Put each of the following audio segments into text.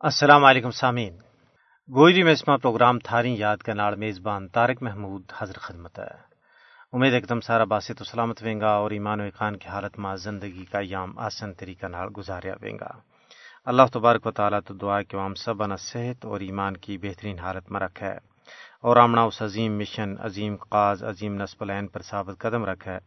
السلام علیکم سامعین۔ گوجری میں اسما پروگرام تھاری یاد کا ناڑ میزبان طارق محمود حضر خدمت ہے۔ امید ہے کہ تم سارا باسط و سلامت وینگا اور ایمان و اقان کی حالت میں زندگی کا یام آسن طریقہ نال گزاریا وینگا اللہ تبارک و تعالیٰ تو دعا کہ ہم سب انا صحت اور ایمان کی بہترین حالت میں رکھے۔ اور آمنا اس عظیم مشن، عظیم قاز، عظیم نصب العین پر ثابت قدم رکھے۔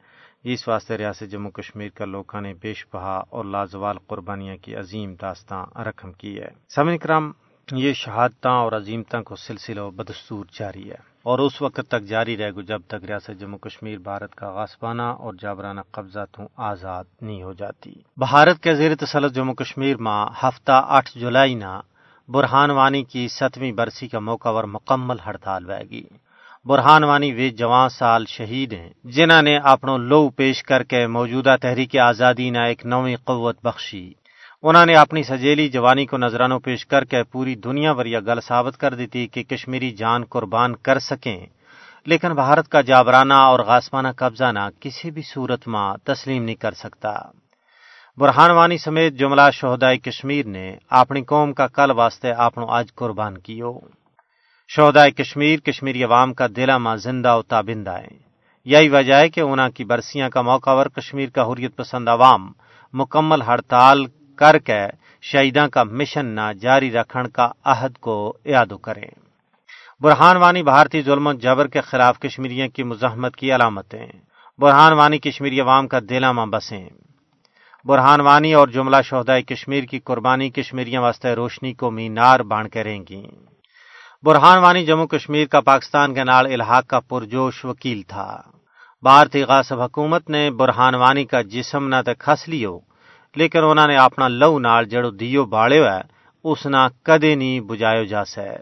اس واسطے ریاست جموں کشمیر کا لوگوں نے بیش بہا اور لازوال قربانیاں کی عظیم داستان رقم کی ہے۔ سمن کرام، یہ شہادتاں اور عظیمتاں کو سلسلہ بدستور جاری ہے اور اس وقت تک جاری رہے گو جب تک ریاست جموں کشمیر بھارت کا غاسبانہ اور جابرانہ قبضہ تو آزاد نہیں ہو جاتی۔ بھارت کے زیر تسلط جموں کشمیر میں ہفتہ آٹھ جولائی نا برہان وانی کی ستویں برسی کا موقع پر مکمل ہڑتال بہ گی۔ برہان وانی وہ جوان سال شہید ہیں جنہوں نے اپنوں لو پیش کر کے موجودہ تحریک آزادی نہ ایک نویں قوت بخشی۔ انہوں نے اپنی سجیلی جوانی کو نظرانوں پیش کر کے پوری دنیا پر یہ گل ثابت کر دی تھی کہ کشمیری جان قربان کر سکیں۔ لیکن بھارت کا جابرانہ اور غاسمانہ قبضہ نہ کسی بھی صورت میں تسلیم نہیں کر سکتا۔ برہان وانی سمیت جملہ شہدائے کشمیر نے اپنی قوم کا کل واسطے اپنوں آج قربان کیو۔ شہدائے کشمیر کشمیری عوام کا دلہ ماں زندہ و تابندہ ہے۔ یہی وجہ ہے کہ انہوں کی برسیاں کا موقع ور کشمیر کا حریت پسند عوام مکمل ہڑتال کر کے شہیداں کا مشن نہ جاری رکھن کا عہد کو یاد کریں۔ برہان وانی بھارتی ظلم و جبر کے خلاف کشمیریوں کی مزاحمت کی علامتیں۔ برہان وانی کشمیری عوام کا دلہ ماں بسیں۔ برہان وانی اور جملہ شہدائے کشمیر کی قربانی کشمیریوں واسطے روشنی کو مینار بان کریں گی۔ برہان وانی جموں کشمیر کا پاکستان کے نال الحاق کا پرجوش وکیل تھا۔ بھارتی غاصب حکومت نے برہان وانی کا جسم نہ تو کھس لیو، لیکن انہوں نے اپنا لو نال جڑو دیو باڑے ہے، اس نہ کدے نہیں بجایا جا سکے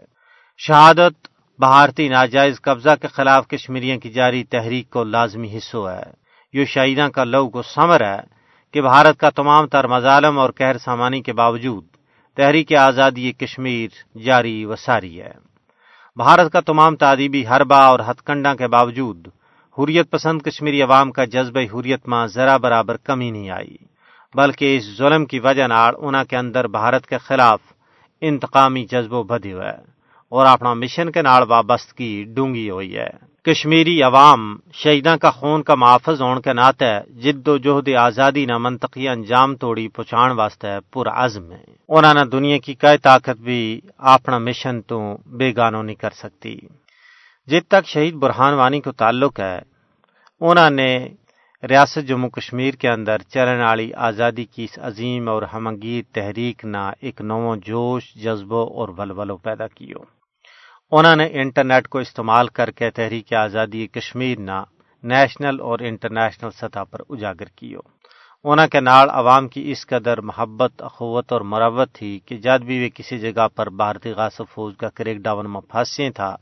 شہادت بھارتی ناجائز قبضہ کے خلاف کشمیریوں کی جاری تحریک کو لازمی حصہ ہے۔ یہ شہیداں کا لو کو سمر ہے کہ بھارت کا تمام تر مظالم اور قہر سامانی کے باوجود تحریک آزادی کشمیر جاری و ساری ہے۔ بھارت کا تمام تعدیبی حربہ اور ہتھ کنڈا کے باوجود حریت پسند کشمیری عوام کا جذبہ حریت ماں ذرا برابر کمی نہیں آئی، بلکہ اس ظلم کی وجہ نال انہوں کے اندر بھارت کے خلاف انتقامی جذبہ بدھی ہوا ہے اور اپنا مشن کے نال وابستگی ڈونگی ہوئی ہے۔ کشمیری عوام شہیداں کا خون کا محافظ ہونے کے ناطے جد و جہد آزادی نہ منطقی انجام توڑی پہنچان واسطے پر عزم ہے انہوں نے دنیا کی کئی طاقت بھی اپنا مشن تو بے گانو نہیں کر سکتی۔ جب تک شہید برہان وانی کو تعلق ہے انہوں نے ریاست جموں کشمیر کے اندر چلنے والی آزادی کی اس عظیم اور ہمنگیر تحریک نہ ایک نو جوش، جذبوں اور ولولو پیدا کیو انہوں نے انٹرنیٹ کو استعمال کر کے تحریک آزادی کشمیر نہ نیشنل اور انٹرنیشنل سطح پر اجاگر کیو۔ انہوں کے نال عوام کی اس قدر محبت، اخوت اور مروت تھی کہ جد بھی وہ کسی جگہ پر بھارتی غاصب فوج کا کریک ڈاؤن میں پھنسے تھا،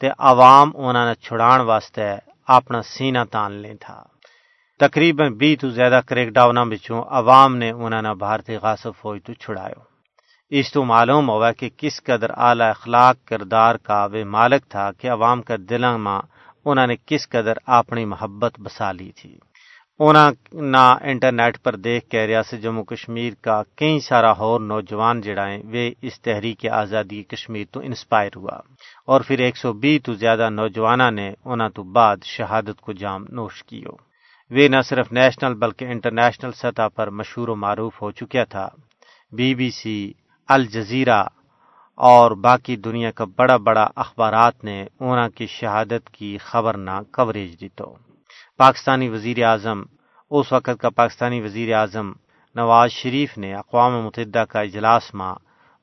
تے عوام انہوں نے چھڑان واسطے اپنا سینہ تان لیں تھا۔ تقریباً بی تو زیادہ کریک ڈاؤن بچوں عوام نے انہوں نے بھارتی غاصب فوج تو چھڑایو۔ اس تو معلوم ہوا کہ کس قدر اعلی اخلاق کردار کا وہ مالک تھا کہ عوام کا دلوں میں انہوں نے کس قدر اپنی محبت بسا لی تھی۔ انہوں نہ انٹرنیٹ پر دیکھ کے ریاست جموں کشمیر کا کئی سارا اور نوجوان جڑائیں وہ اس تحریک آزادی کشمیر تو انسپائر ہوا۔ اور پھر ایک سو بی تو زیادہ نوجوانہ نے انہوں تو بعد شہادت کو جام نوش کیو۔ وہ نہ صرف نیشنل بلکہ انٹرنیشنل سطح پر مشہور و معروف ہو چکیا تھا۔ بی بی سی الجزیرہ اور باقی دنیا کا بڑا بڑا اخبارات نے اونا کی شہادت کی خبر نہ کوریج دی تو۔ پاکستانی وزیر اعظم، اس وقت کا پاکستانی وزیر اعظم نواز شریف نے اقوام متحدہ کا اجلاس ماں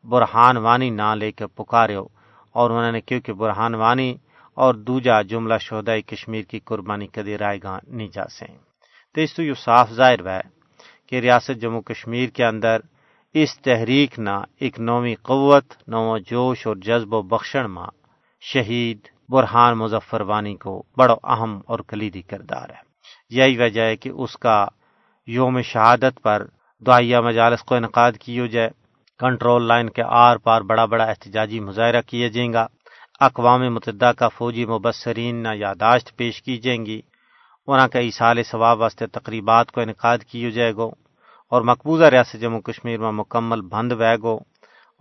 برہان وانی نہ لے کے پکارو اور انہوں نے کیونکہ برہان وانی اور دوجا جملہ شہدائی کشمیر کی قربانی کدی رائے گاہ نہیں جا سیں۔ تو اس تو یہ صاف ظاہر ہے کہ ریاست جموں کشمیر کے اندر اس تحریک نہ ایک نویں قوت نو جوش اور جذب و بخشن ماں شہید برہان مظفر وانی کو بڑا اہم اور کلیدی کردار ہے۔ یہی وجہ ہے کہ اس کا یوم شہادت پر دعائیہ مجالس کو انعقاد کیے جائے۔ کنٹرول لائن کے آر پار بڑا بڑا احتجاجی مظاہرہ کیے جائیں گا۔ اقوام متحدہ کا فوجی مبصرین نہ یاداشت پیش کی جائیں گی۔ انہوں کا اصال ثواب واسطے تقریبات کو انعقاد کیے جائے گا اور مقبوضہ ریاست جموں کشمیر میں مکمل بند وے گو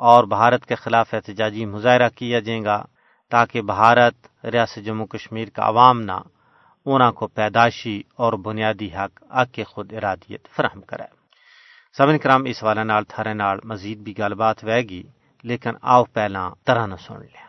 اور بھارت کے خلاف احتجاجی مظاہرہ کیا جائے گا تاکہ بھارت ریاست جموں کشمیر کا عوام نہ اونا کو پیدائشی اور بنیادی حق اک کے خود ارادیت فراہم کرے۔ سبن کرام، اس والے نال، تھرے نال مزید بھی گل بات وے گی لیکن آؤ پہلا طرح نہ سن لیا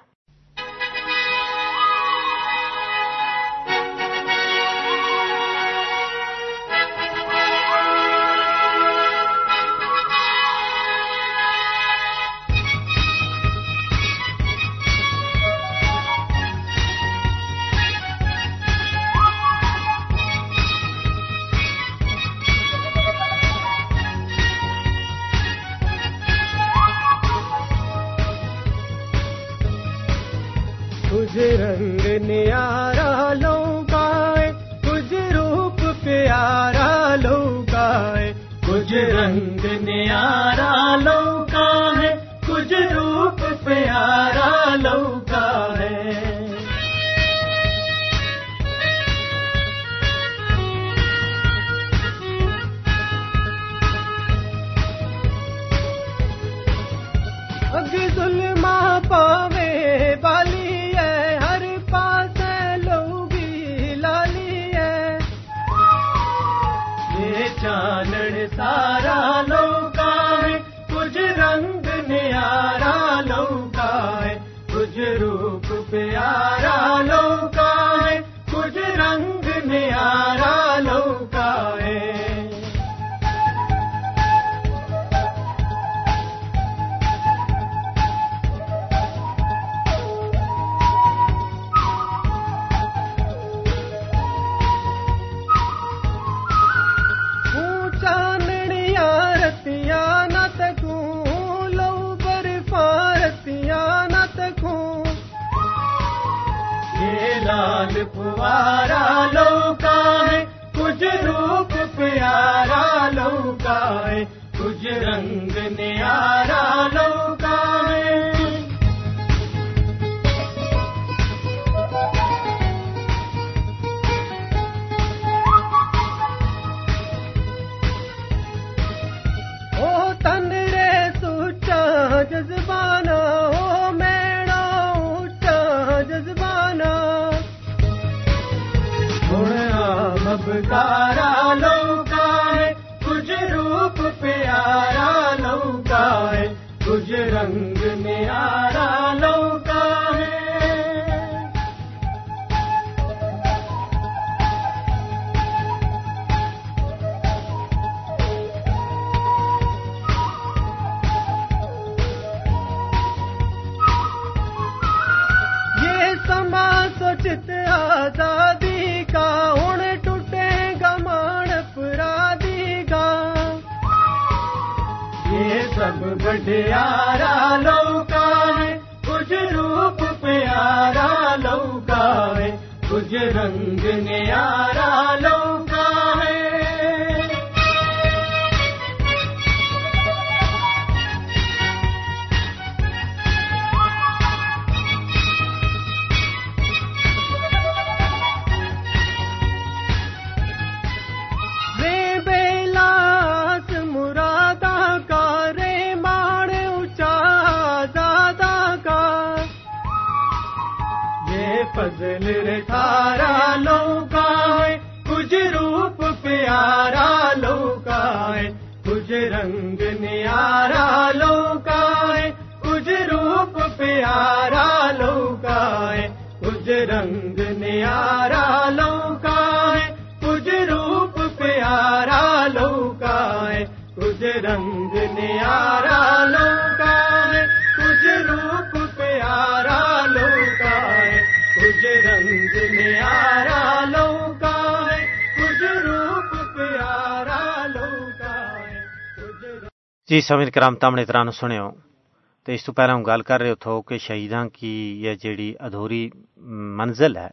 جنوب روپ پیارا روپ پیارا یہ لال پوارا لوکا ہے کچھ روپ پیارا لوکا ہے کچھ رنگ نیارا لوکا تارا لوکا ہے کچھ روپ پیارا لوکا ہے۔ کچھ رنگ میں آرا لوکا سب بٹیارا لوکا ہے کچھ روپ پیارا لوکا ہے کچھ رنگ نیارا لوکا فضل رے تھارا لوکا ہے، کچھ روپ پیارا لوکا ہے، کچھ رنگ نیارا لوکا ہے، کچھ روپ پیارا لوکا ہے، کچھ رنگ نیارا لوکا ہے، کچھ روپ پیارا لوکا ہے، کچھ رنگ نیارا لوکا جی سمیر کرام تامنے طرح نو تو اس تو پہلے ہم گل کر رہے تھو کہ شہیداں کی یہ جیڑی ادھوری منزل ہے،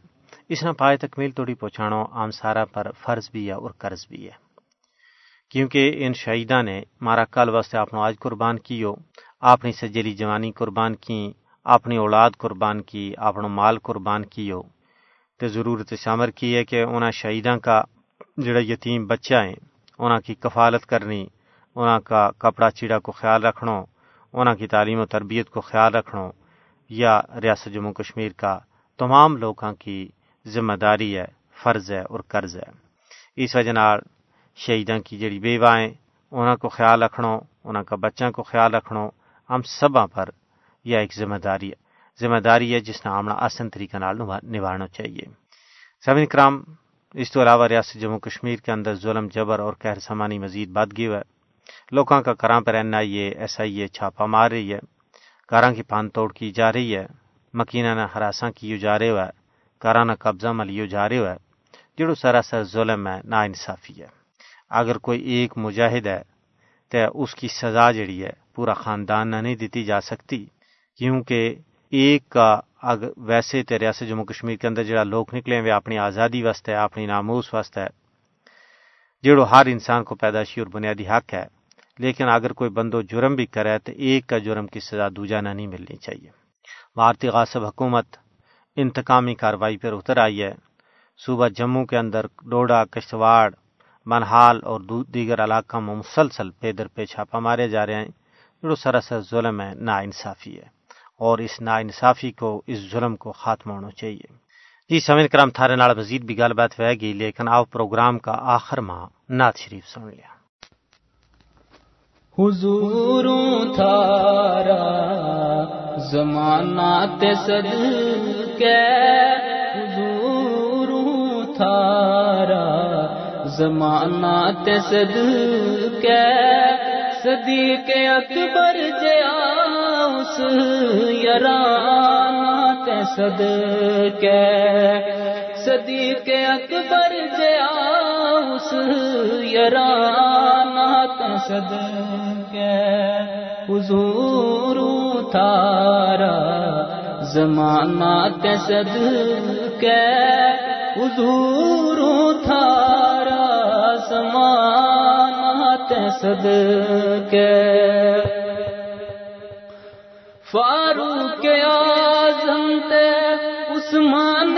اس نے پائے تکمیل توڑی پہنچانا عام سارا پر فرض بھی ہے اور قرض بھی ہے۔ کیونکہ ان شہیداں نے مارا کل واسطے اپنا آج قربان کیو، اپنی سجلی جوانی قربان کی اپنی اولاد قربان کی اپنا مال قربان کیو۔ تو ضرورت شامر کی ہے کہ انہاں شہیداں کا جڑا یتیم بچہ ہیں انہاں کی کفالت کرنی انہاں کا کپڑا چیڑا کو خیال رکھنا انہوں کی تعلیم و تربیت کو خیال رکھنا یا ریاست جموں کشمیر کا تمام لوگوں کی ذمہ داری ہے، فرض ہے اور قرض ہے۔ اس وجہ نال شہیداں کی جڑی بیوائیں انہوں کو خیال رکھنا انہوں کا بچوں کو خیال رکھنا ہم سبا پر یہ ایک ذمہ داری ہے۔ ذمہ داری ہے جس نے آمنا آسن طریقے نال نبھانا چاہیے۔ سمن کرام، اس تو علاوہ ریاست جموں کشمیر کے اندر ظلم، جبر اور قہر سمانی مزید بد گئی ہے۔ لوگوں کا کراں پر N I A S I اے چھاپا مار رہی ہے کاراں کی پان توڑ کی جا رہی ہے، مکینہ نہ ہراساں کی جا رہے ہوا ہے کاراں نہ قبضہ ملیو جا رہے ہوا ہے جڑو سراسر ظلم ہے، نا انصافی ہے۔ اگر کوئی ایک مجاہد ہے تو اس کی سزا جڑی ہے، پورا خاندان نہ نہیں دیتی جا سکتی، کیونکہ ایک کا اگر ویسے تو ریاست جموں کشمیر کے اندر جڑا لوگ نکلے ہوئے، اپنی آزادی واسطے، اپنی ناموس واسطے، جڑو ہر انسان کو پیدائشی اور بنیادی حق ہے۔ لیکن اگر کوئی بندو جرم بھی کرے تو ایک کا جرم کی سزا دوجا نہ نہیں ملنی چاہیے۔ بھارتی غاصب حکومت انتقامی کارروائی پر اتر آئی ہے۔ صوبہ جموں کے اندر ڈوڈا، کشتواڑ منحال اور دیگر علاقوں میں مسلسل پے در پہ چھاپا مارے جا رہے ہیں، جو سراسر ظلم ہے نا انصافی ہے۔ اور اس نا انصافی کو، اس ظلم کو خاتمہ ہونا چاہیے۔ جی سمن کرام، تھارے نال مزید بھی گل بات ہوئے گی، لیکن آؤ پروگرام کا آخر ماہ نعت شریف سن لیا۔ حضوروں تھارا، زمانہ تے صد کے حضوروں تھارا، زمانہ تے صد کے صدیق اکبر جیا اس یرانا تے صد کے صدیق اکبر جیا اس یرانا تے صد کے حضور تھارا زمانہ تے صد کے حضور تھارا زمانہ تے صد کے فاروق اعظم تے عثمان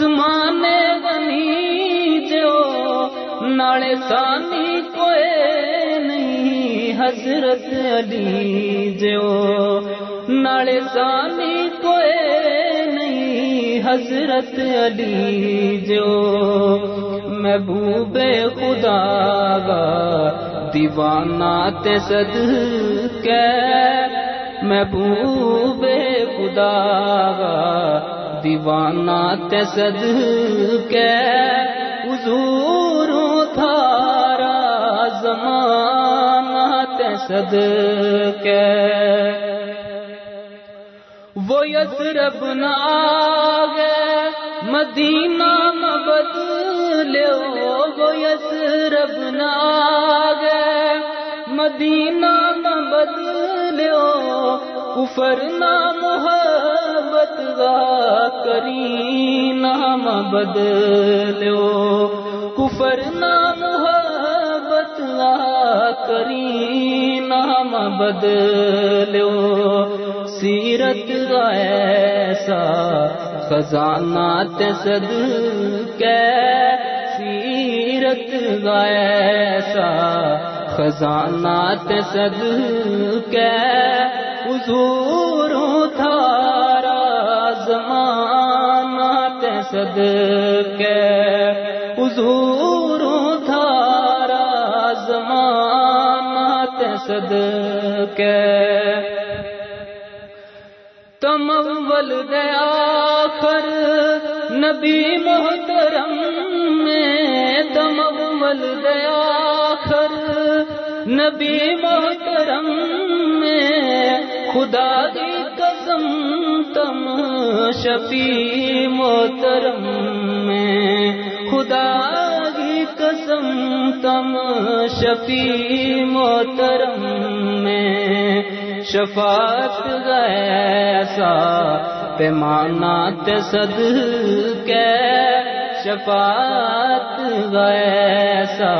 عثمان غنی جو نالے ثانی کوئی نہیں، حضرت علی جو نالے ثانی کوئی نہیں، حضرت علی جو محبوب خدا گا دیوانہ تے صد کے محبوب خدا گا دیوانہ تے صد کے حضور تھارا زمانہ تے صد کے وہ یسرب نہ آگے مدینہ مبد لو وہ یسرب نہ آگے مدینہ مبد لو کفر نہ محبت کری نام بدلو کفر نہ محبت گا کری نام بدلو سیرت ایسا خزانہ تے صد کے سیرت ایسا خزانہ تے صد کے حضور صد کے حضور تھارا زمانہ تے صد کے تم اول گیا آخر نبی محترم میں۔ تم اول گیا آخر نبی محترم میں۔ خدا دی قسم تم شفیع محترم میں خدا کی قسم تم شفیع محترم میں، شفاعت ایسا پیمانہ تصد کے شفاعت ایسا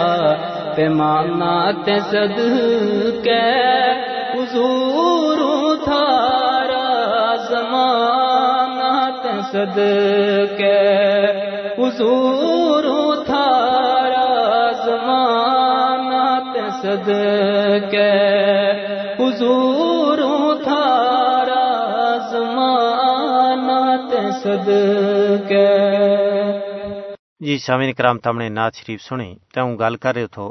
پیمانہ تصد کے حضور تھارا زمانہ کے حضور تھارا صدقے، حضوروں تھارا زمانہ تے صدقے۔ جی سامعین کرام، تم نے نعت شریف سنی تو ہوں گل کر رہے تھو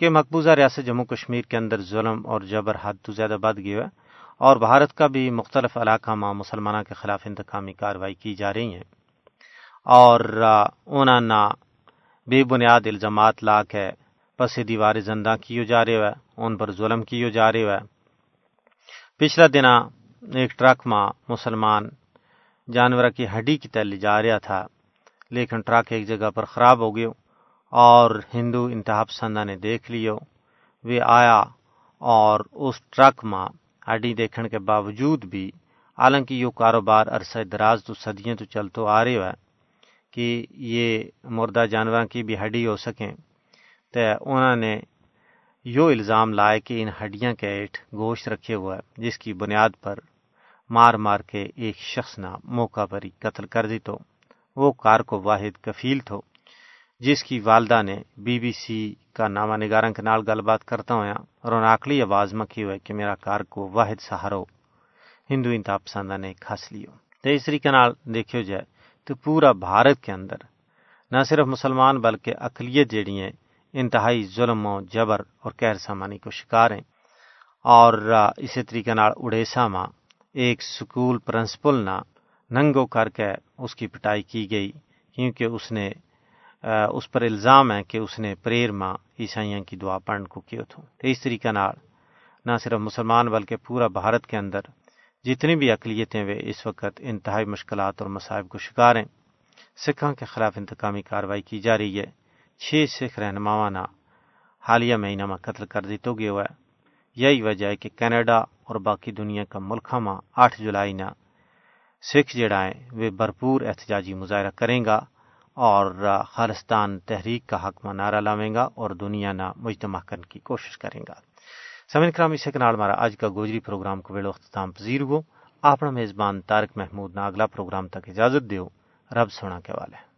کہ مقبوضہ ریاست جموں کشمیر کے اندر ظلم اور جبر حد تو زیادہ بد گیا ہے۔ اور بھارت کا بھی مختلف علاقہ میں مسلمانوں کے خلاف انتقامی کارروائی کی جا رہی ہیں۔ اور انہوں نے بے بنیاد الزامات لا کے پس دیوار زندہ کیو جا رہے ہے ان پر ظلم کیو جا رہے ہے پچھلا دن ایک ٹرک میں مسلمان جانور کی ہڈی کی تل جا رہا تھا، لیکن ٹرک ایک جگہ پر خراب ہو گیا اور ہندو انتہا پسندہ نے دیکھ لیو۔ وہ آیا اور اس ٹرک میں ہڈی دیکھنے کے باوجود بھی، حالانکہ یہ کاروبار عرصہ دراز تو صدیوں تو چلتو آ رہے ہے کہ یہ مردہ جانوروں کی بھی ہڈی ہو سکیں۔ تو انہوں نے یو الزام لائے کہ ان ہڈیاں کے ایٹ گوشت رکھے ہوا ہے جس کی بنیاد پر مار مار کے ایک شخص نہ موقع پر ہی قتل کر دی تو وہ کار کو واحد کفیل تھو۔ جس کی والدہ نے بی بی سی کا نامہ نگاروں کے نال گل بات کرتا ہوا روناکلی آواز میں کی ہوئے کہ میرا کار کو واحد سہارو۔ ہندو انتہا پسندہ نے کھس لیو۔ تو اس طریقے نال دیکھو جائے تو پورا بھارت کے اندر نہ صرف مسلمان بلکہ اقلیت جیڑی ہیں، انتہائی ظلم و جبر اور کہر سامانی کو شکار ہیں۔ اور اسی طریقے نال اڑیسا میں ایک سکول پرنسپل نہ ننگو کر کے اس کی پٹائی کی گئی، کیونکہ اس نے اس پر الزام ہے کہ اس نے پریر ماں عیسائیوں کی دعا پڑھن کو کیوں تھو تو اس طریقے نال نہ صرف مسلمان بلکہ پورا بھارت کے اندر جتنی بھی اقلیتیں وہ اس وقت انتہائی مشکلات اور مصائب کو شکار ہیں۔ سکھوں کے خلاف انتقامی کارروائی کی جا رہی ہے۔ چھ سکھ رہنماواں نہ حالیہ مہینہ میں قتل کر دی گیا ہوا ہے۔ یہی وجہ ہے کہ کینیڈا اور باقی دنیا کا ملکہ ماں آٹھ جولائی نہ سکھ جڑا ہے وہ بھرپور احتجاجی مظاہرہ کریں گا۔ اور خالستان تحریک کا حق میں نعرہ لاویں گا اور دنیا نہ مجتمع کرنے کی کوشش کریں گا۔ سمن کرام اسے کنال مارا آج کا گوجری پروگرام کو ویلو اختتام پذیر ہو۔ اپنا میزبان تارک محمود نہ اگلا پروگرام تک اجازت دیو۔ رب سونا کے والے